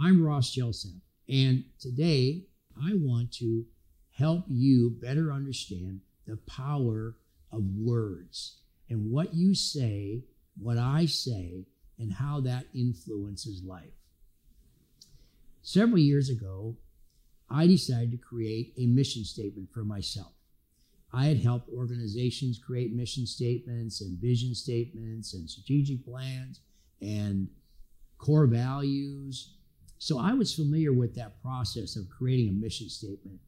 I'm Ross Jelsap, and today I want to help you better understand the power of words and what you say, what I say, and how that influences life. Several years ago, I decided to create a mission statement for myself. I had helped organizations create mission statements and vision statements and strategic plans and core values. So I was familiar with that process of creating a mission statement.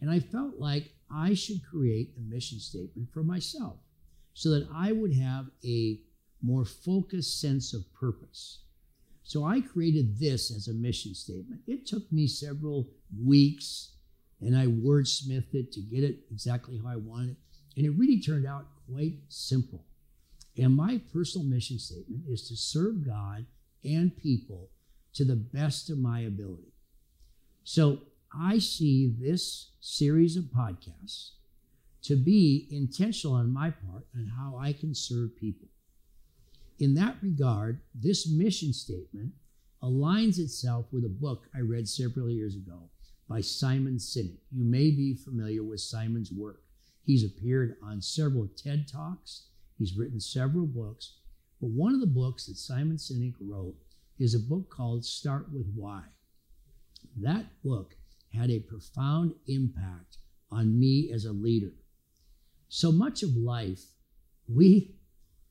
And I felt like I should create a mission statement for myself so that I would have a more focused sense of purpose. So I created this as a mission statement. It took me several weeks and I wordsmithed it to get it exactly how I wanted it. And it really turned out quite simple. And my personal mission statement is to serve God and people to the best of my ability. So I see this series of podcasts to be intentional on my part on how I can serve people. In that regard, this mission statement aligns itself with a book I read several years ago by Simon Sinek. You may be familiar with Simon's work. He's appeared on several TED Talks, he's written several books, but one of the books that Simon Sinek wrote is a book called Start with Why. That book had a profound impact on me as a leader. So much of life, we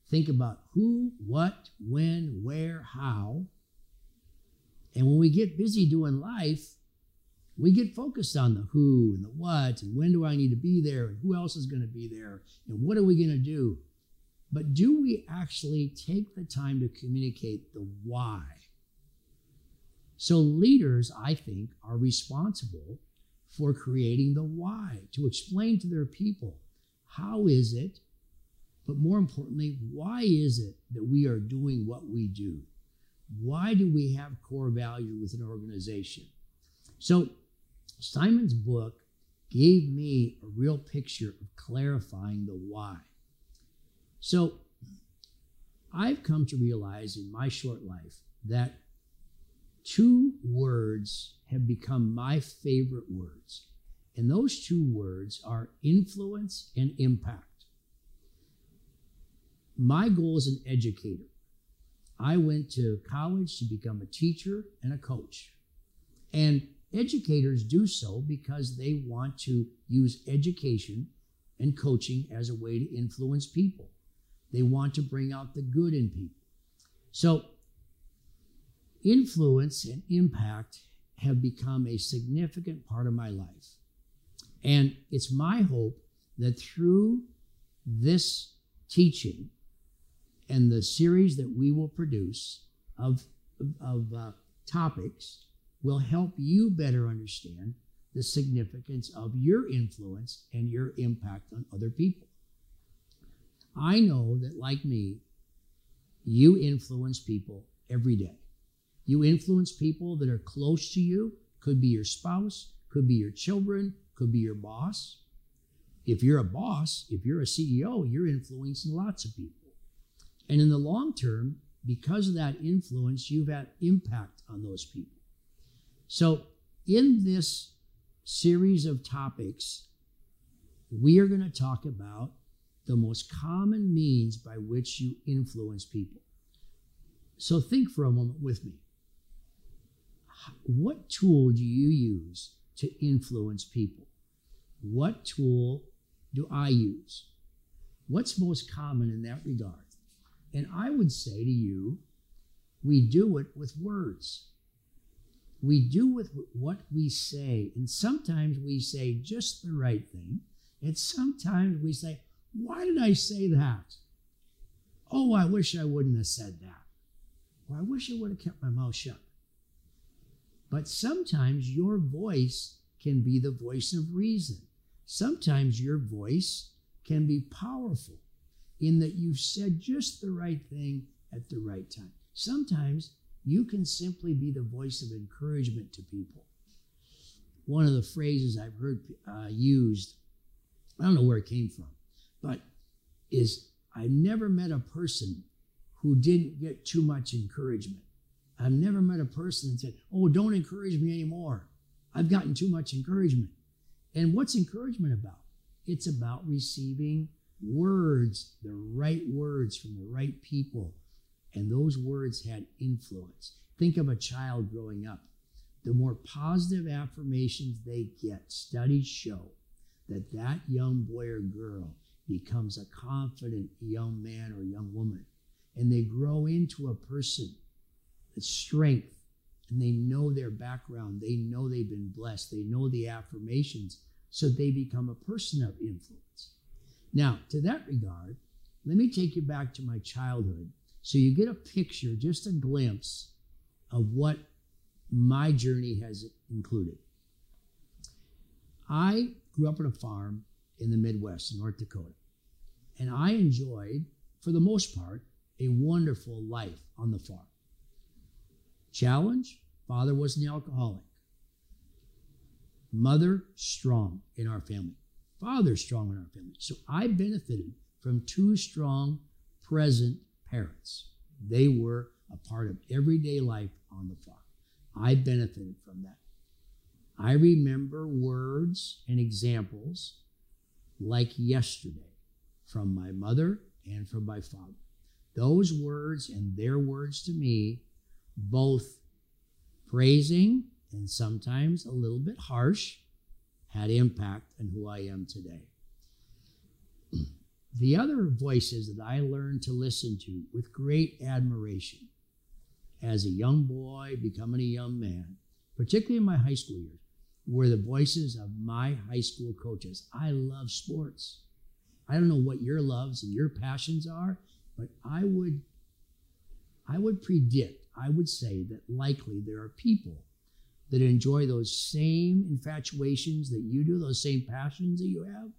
think about who, what, when, where, how. And when we get busy doing life, we get focused on the who and the what and when do I need to be there and who else is going to be there and what are we going to do. But do we actually take the time to communicate the why? So, leaders, I think, are responsible for creating the why, to explain to their people how is it, but more importantly, why is it that we are doing what we do? Why do we have core values with an organization? So, Simon's book gave me a real picture of clarifying the why. So, I've come to realize in my short life that two words have become my favorite words. And those two words are influence and impact. My goal as an educator, I went to college to become a teacher and a coach. And educators do so because they want to use education and coaching as a way to influence people. They want to bring out the good in people. So, influence and impact have become a significant part of my life. And it's my hope that through this teaching and the series that we will produce of, of uh, topics will help you better understand the significance of your influence and your impact on other people. I know that, like me, you influence people every day. You influence people that are close to you, could be your spouse, could be your children, could be your boss. If you're a boss, if you're a CEO, you're influencing lots of people. And in the long term, because of that influence, you've had impact on those people. So, in this series of topics, we are going to talk about the most common means by which you influence people. So, think for a moment with me. What tool do you use to influence people? What tool do I use? What's most common in that regard? And I would say to you, we do it with words. We do with what we say. And sometimes we say just the right thing. And sometimes we say, why did I say that? Oh, I wish I wouldn't have said that. Or I wish I would have kept my mouth shut. But sometimes your voice can be the voice of reason. Sometimes your voice can be powerful in that you've said just the right thing at the right time. Sometimes you can simply be the voice of encouragement to people. One of the phrases I've heard uh, used, I don't know where it came from, but is I've never met a person who didn't get too much encouragement. I've never met a person that said, Oh, don't encourage me anymore. I've gotten too much encouragement. And what's encouragement about? It's about receiving words, the right words from the right people. And those words had influence. Think of a child growing up. The more positive affirmations they get, studies show that that young boy or girl becomes a confident young man or young woman. And they grow into a person strength and they know their background. They know they've been blessed. They know the affirmations. So they become a person of influence. Now, to that regard, let me take you back to my childhood so you get a picture, just a glimpse of what my journey has included. I grew up on a farm in the Midwest, North Dakota, and I enjoyed, for the most part, a wonderful life on the farm. Challenge father was an alcoholic, mother strong in our family, father strong in our family. So I benefited from two strong, present parents. They were a part of everyday life on the farm. I benefited from that. I remember words and examples like yesterday from my mother and from my father. Those words and their words to me, both praising and sometimes a little bit harsh, had impact on who I am today. The other voices that I learned to listen to with great admiration as a young boy becoming a young man, particularly in my high school years, were the voices of my high school coaches. I love sports. I don't know what your loves and your passions are, but I would I would predict, I would say that likely there are people that enjoy those same infatuations that you do, those same passions that you have,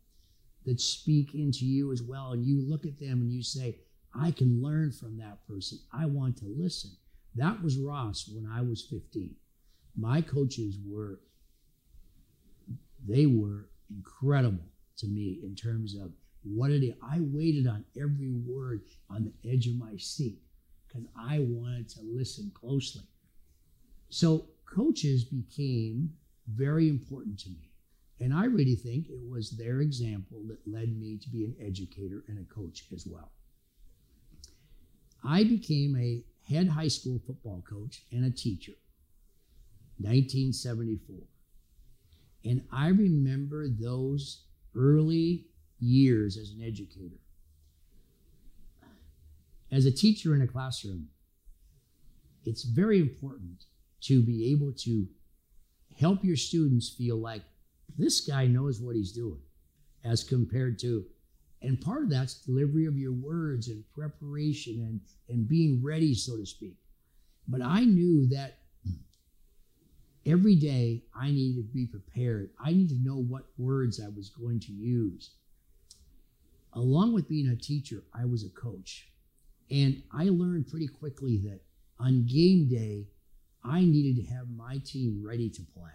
that speak into you as well. And you look at them and you say, I can learn from that person. I want to listen. That was Ross when I was 15. My coaches were, they were incredible to me in terms of what it is. I waited on every word on the edge of my seat because I wanted to listen closely. So coaches became very important to me. And I really think it was their example that led me to be an educator and a coach as well. I became a head high school football coach and a teacher, 1974. And I remember those early years as an educator. As a teacher in a classroom, it's very important to be able to help your students feel like this guy knows what he's doing as compared to and part of that's delivery of your words and preparation and, and being ready, so to speak. But I knew that every day I needed to be prepared. I needed to know what words I was going to use. Along with being a teacher, I was a coach. And I learned pretty quickly that on game day, I needed to have my team ready to play.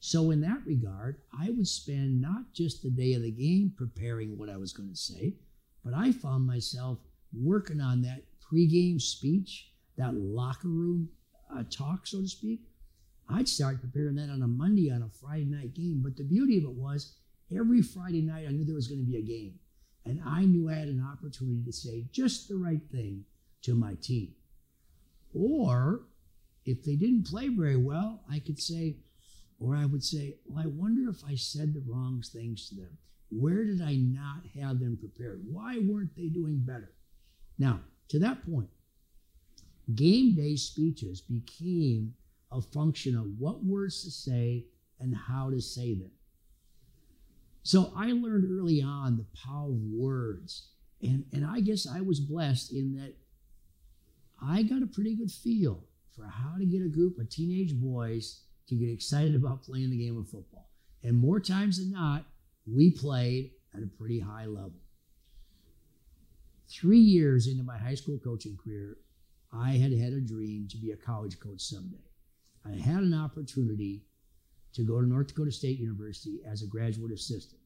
So, in that regard, I would spend not just the day of the game preparing what I was going to say, but I found myself working on that pregame speech, that locker room uh, talk, so to speak. I'd start preparing that on a Monday on a Friday night game. But the beauty of it was every Friday night I knew there was going to be a game. And I knew I had an opportunity to say just the right thing to my team. Or if they didn't play very well, I could say, or I would say, well, I wonder if I said the wrong things to them. Where did I not have them prepared? Why weren't they doing better? Now, to that point, game day speeches became a function of what words to say and how to say them. So I learned early on the power of words. And, and I guess I was blessed in that I got a pretty good feel for how to get a group of teenage boys to get excited about playing the game of football. And more times than not, we played at a pretty high level. Three years into my high school coaching career, I had had a dream to be a college coach someday. I had an opportunity to go to North Dakota State University as a graduate assistant,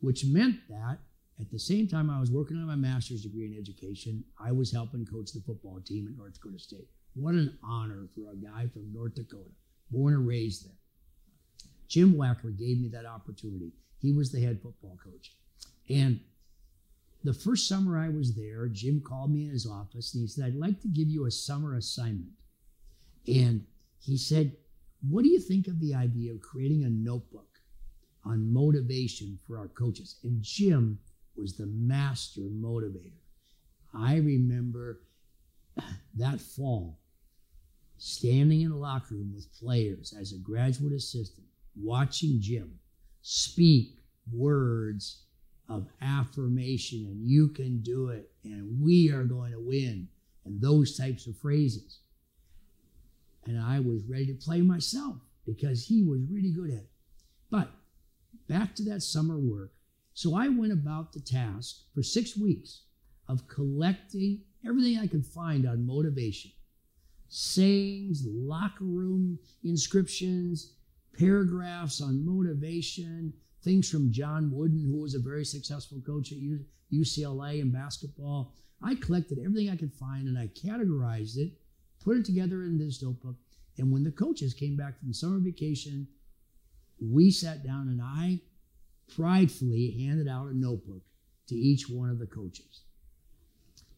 which meant that at the same time I was working on my master's degree in education, I was helping coach the football team at North Dakota State. What an honor for a guy from North Dakota, born and raised there. Jim Wacker gave me that opportunity. He was the head football coach. And the first summer I was there, Jim called me in his office and he said, I'd like to give you a summer assignment. And he said, What do you think of the idea of creating a notebook on motivation for our coaches? And Jim was the master motivator. I remember that fall standing in the locker room with players as a graduate assistant, watching Jim speak words of affirmation and you can do it and we are going to win and those types of phrases. And I was ready to play myself because he was really good at it. But back to that summer work. So I went about the task for six weeks of collecting everything I could find on motivation sayings, locker room inscriptions, paragraphs on motivation, things from John Wooden, who was a very successful coach at UCLA in basketball. I collected everything I could find and I categorized it, put it together in this notebook. And when the coaches came back from summer vacation, we sat down and I pridefully handed out a notebook to each one of the coaches.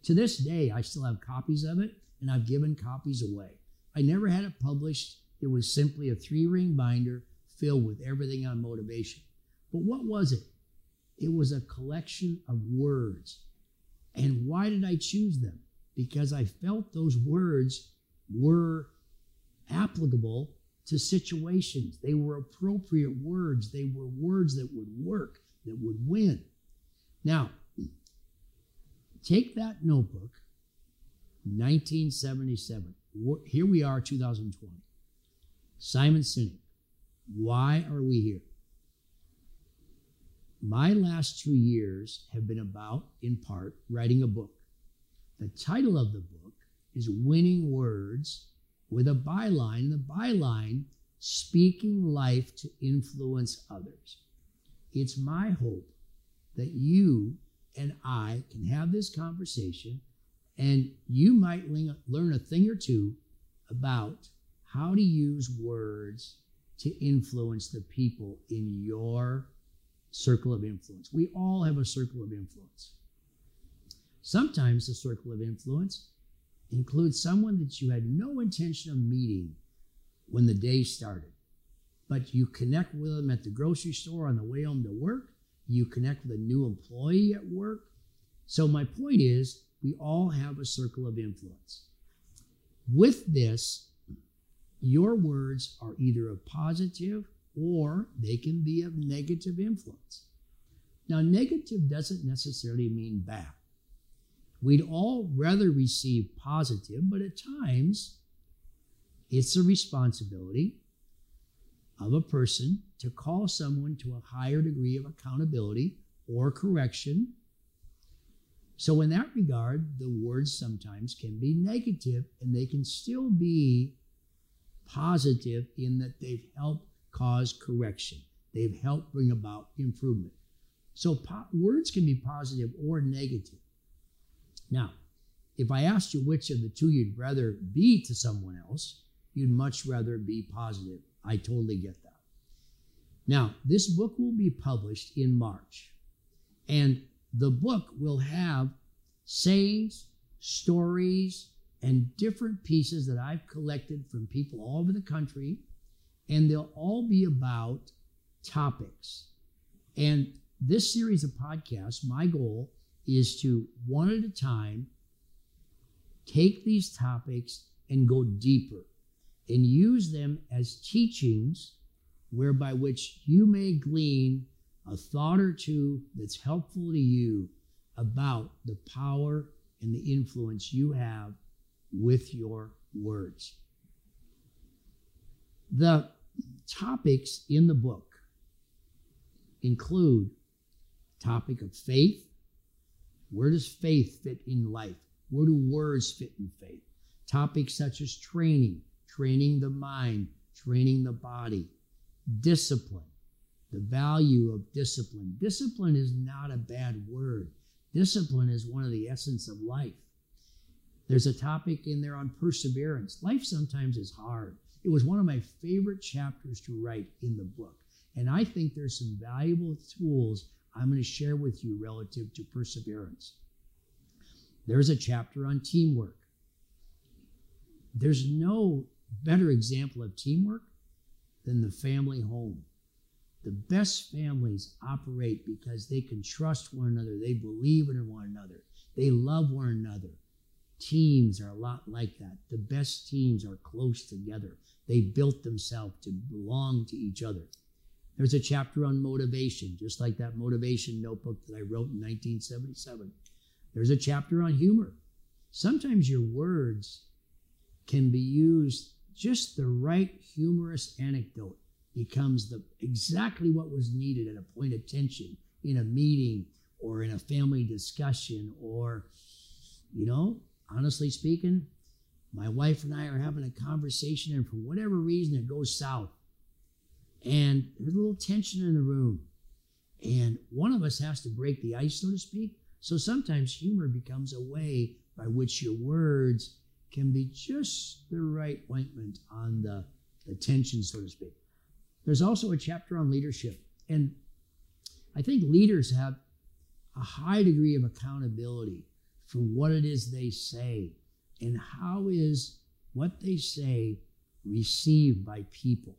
To this day, I still have copies of it and I've given copies away. I never had it published. It was simply a three ring binder filled with everything on motivation. But what was it? It was a collection of words. And why did I choose them? Because I felt those words were applicable to situations. They were appropriate words. They were words that would work, that would win. Now, take that notebook, 1977. Here we are, 2020. Simon Sinek. Why are we here? My last two years have been about, in part, writing a book. The title of the book is Winning Words with a byline. The byline, Speaking Life to Influence Others. It's my hope that you and I can have this conversation and you might learn a thing or two about how to use words to influence the people in your circle of influence. We all have a circle of influence. Sometimes the circle of influence includes someone that you had no intention of meeting when the day started, but you connect with them at the grocery store on the way home to work. You connect with a new employee at work. So, my point is, we all have a circle of influence. With this, your words are either a positive or they can be of negative influence. Now, negative doesn't necessarily mean bad. We'd all rather receive positive, but at times it's a responsibility of a person to call someone to a higher degree of accountability or correction. So, in that regard, the words sometimes can be negative and they can still be positive in that they've helped cause correction. They've helped bring about improvement. So po- words can be positive or negative. Now, if I asked you which of the two you'd rather be to someone else, you'd much rather be positive. I totally get that. Now, this book will be published in March, and the book will have sayings, stories, and different pieces that I've collected from people all over the country and they'll all be about topics. And this series of podcasts, my goal is to one at a time take these topics and go deeper and use them as teachings whereby which you may glean a thought or two that's helpful to you about the power and the influence you have with your words. The topics in the book include topic of faith. Where does faith fit in life? Where do words fit in faith? Topics such as training, training the mind, training the body, discipline, the value of discipline. Discipline is not a bad word. Discipline is one of the essence of life. There's a topic in there on perseverance. Life sometimes is hard. It was one of my favorite chapters to write in the book. And I think there's some valuable tools I'm going to share with you relative to perseverance. There's a chapter on teamwork. There's no better example of teamwork than the family home. The best families operate because they can trust one another, they believe in one another, they love one another. Teams are a lot like that. The best teams are close together. They built themselves to belong to each other. There's a chapter on motivation, just like that motivation notebook that I wrote in 1977. There's a chapter on humor. Sometimes your words can be used just the right humorous anecdote becomes the exactly what was needed at a point of tension in a meeting or in a family discussion or you know honestly speaking my wife and i are having a conversation and for whatever reason it goes south and there's a little tension in the room and one of us has to break the ice so to speak so sometimes humor becomes a way by which your words can be just the right ointment on the, the tension so to speak there's also a chapter on leadership. And I think leaders have a high degree of accountability for what it is they say and how is what they say received by people.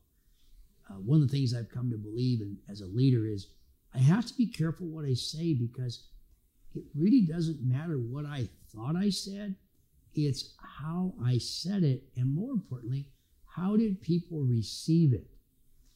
Uh, one of the things I've come to believe in as a leader is I have to be careful what I say because it really doesn't matter what I thought I said. It's how I said it, and more importantly, how did people receive it?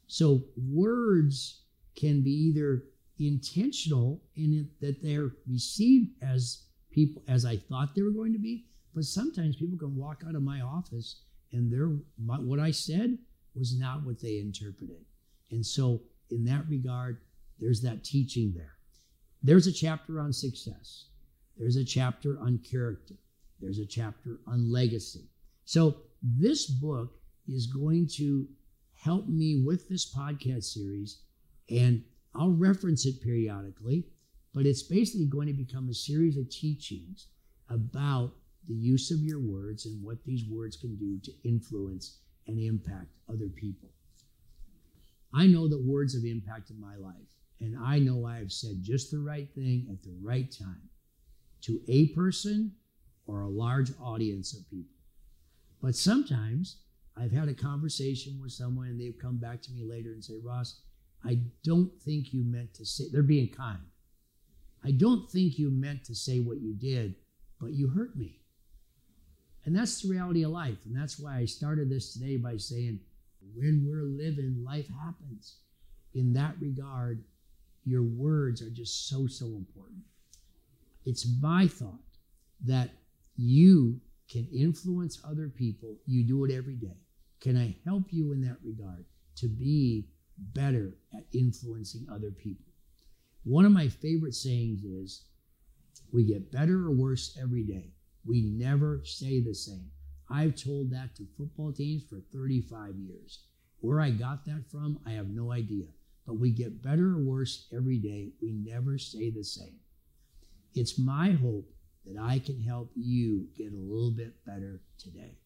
So words can be either intentional in it that they're received as people as I thought they were going to be, but sometimes people can walk out of my office and their what I said was not what they interpreted. And so in that regard, there's that teaching there. There's a chapter on success. There's a chapter on character. There's a chapter on legacy. So this book is going to help me with this podcast series. And I'll reference it periodically, but it's basically going to become a series of teachings about the use of your words and what these words can do to influence and impact other people. I know that words have impacted my life, and I know I have said just the right thing at the right time to a person or a large audience of people. But sometimes I've had a conversation with someone and they've come back to me later and say, Ross, I don't think you meant to say, they're being kind. I don't think you meant to say what you did, but you hurt me. And that's the reality of life. And that's why I started this today by saying, when we're living, life happens. In that regard, your words are just so, so important. It's my thought that you can influence other people. You do it every day. Can I help you in that regard to be better at influencing other people? One of my favorite sayings is we get better or worse every day. We never stay the same. I've told that to football teams for 35 years. Where I got that from, I have no idea. But we get better or worse every day. We never stay the same. It's my hope that I can help you get a little bit better today.